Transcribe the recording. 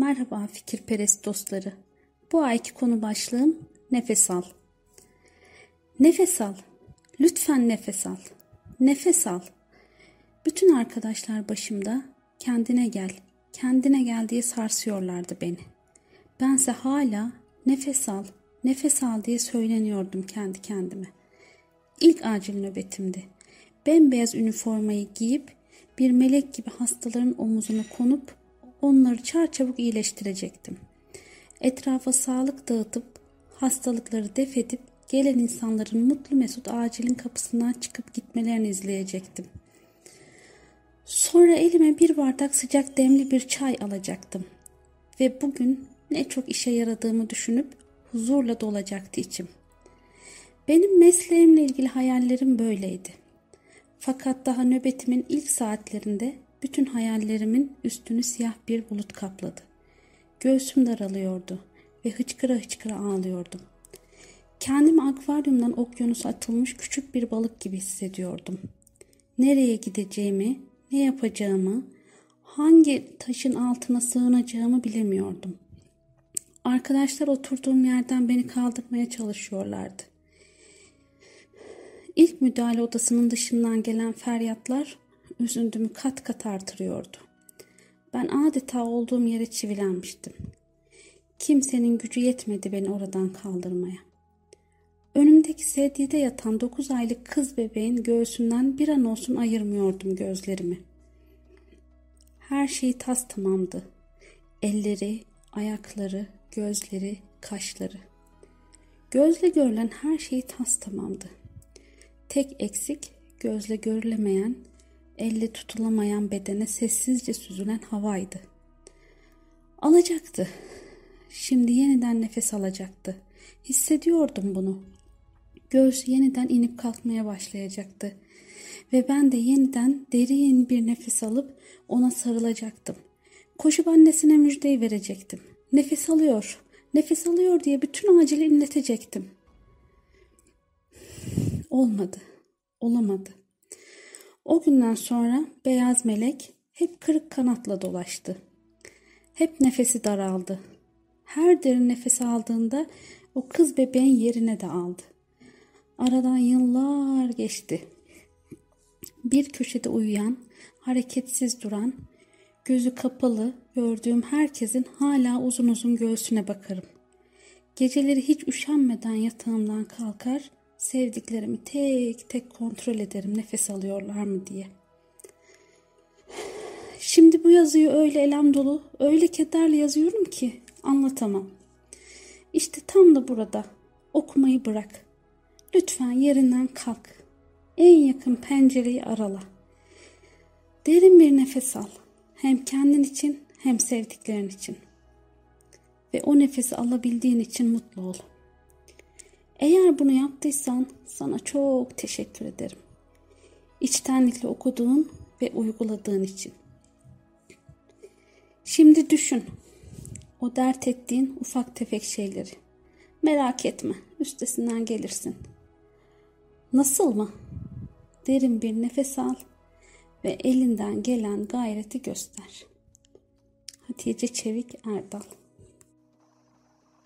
Merhaba fikirperest dostları. Bu ayki konu başlığım nefes al. Nefes al. Lütfen nefes al. Nefes al. Bütün arkadaşlar başımda kendine gel, kendine gel diye sarsıyorlardı beni. Bense hala nefes al, nefes al diye söyleniyordum kendi kendime. İlk acil nöbetimdi. Bembeyaz üniformayı giyip bir melek gibi hastaların omuzuna konup onları çarçabuk iyileştirecektim. Etrafa sağlık dağıtıp hastalıkları def edip gelen insanların mutlu mesut acilin kapısından çıkıp gitmelerini izleyecektim. Sonra elime bir bardak sıcak demli bir çay alacaktım. Ve bugün ne çok işe yaradığımı düşünüp huzurla dolacaktı içim. Benim mesleğimle ilgili hayallerim böyleydi. Fakat daha nöbetimin ilk saatlerinde bütün hayallerimin üstünü siyah bir bulut kapladı. Göğsüm daralıyordu ve hıçkıra hıçkıra ağlıyordum. Kendimi akvaryumdan okyanusa atılmış küçük bir balık gibi hissediyordum. Nereye gideceğimi, ne yapacağımı, hangi taşın altına sığınacağımı bilemiyordum. Arkadaşlar oturduğum yerden beni kaldırmaya çalışıyorlardı. İlk müdahale odasının dışından gelen feryatlar üzüntümü kat kat artırıyordu. Ben adeta olduğum yere çivilenmiştim. Kimsenin gücü yetmedi beni oradan kaldırmaya. Önümdeki sedyede yatan dokuz aylık kız bebeğin göğsünden bir an olsun ayırmıyordum gözlerimi. Her şey tas tamamdı. Elleri, ayakları, gözleri, kaşları. Gözle görülen her şey tas tamamdı. Tek eksik gözle görülemeyen, elle tutulamayan bedene sessizce süzülen havaydı. Alacaktı. Şimdi yeniden nefes alacaktı. Hissediyordum bunu. Göğsü yeniden inip kalkmaya başlayacaktı. Ve ben de yeniden derin bir nefes alıp ona sarılacaktım. Koşup annesine müjdeyi verecektim. Nefes alıyor, nefes alıyor diye bütün acili inletecektim. Olmadı, olamadı. O günden sonra beyaz melek hep kırık kanatla dolaştı. Hep nefesi daraldı. Her derin nefes aldığında o kız bebeğin yerine de aldı. Aradan yıllar geçti. Bir köşede uyuyan, hareketsiz duran, gözü kapalı gördüğüm herkesin hala uzun uzun göğsüne bakarım. Geceleri hiç üşenmeden yatağımdan kalkar, sevdiklerimi tek tek kontrol ederim nefes alıyorlar mı diye. Şimdi bu yazıyı öyle elem dolu, öyle kederle yazıyorum ki anlatamam. İşte tam da burada okumayı bırak. Lütfen yerinden kalk. En yakın pencereyi arala. Derin bir nefes al. Hem kendin için hem sevdiklerin için. Ve o nefesi alabildiğin için mutlu ol. Eğer bunu yaptıysan sana çok teşekkür ederim. İçtenlikle okuduğun ve uyguladığın için. Şimdi düşün. O dert ettiğin ufak tefek şeyleri. Merak etme, üstesinden gelirsin. Nasıl mı? Derin bir nefes al ve elinden gelen gayreti göster. Hatice Çevik Erdal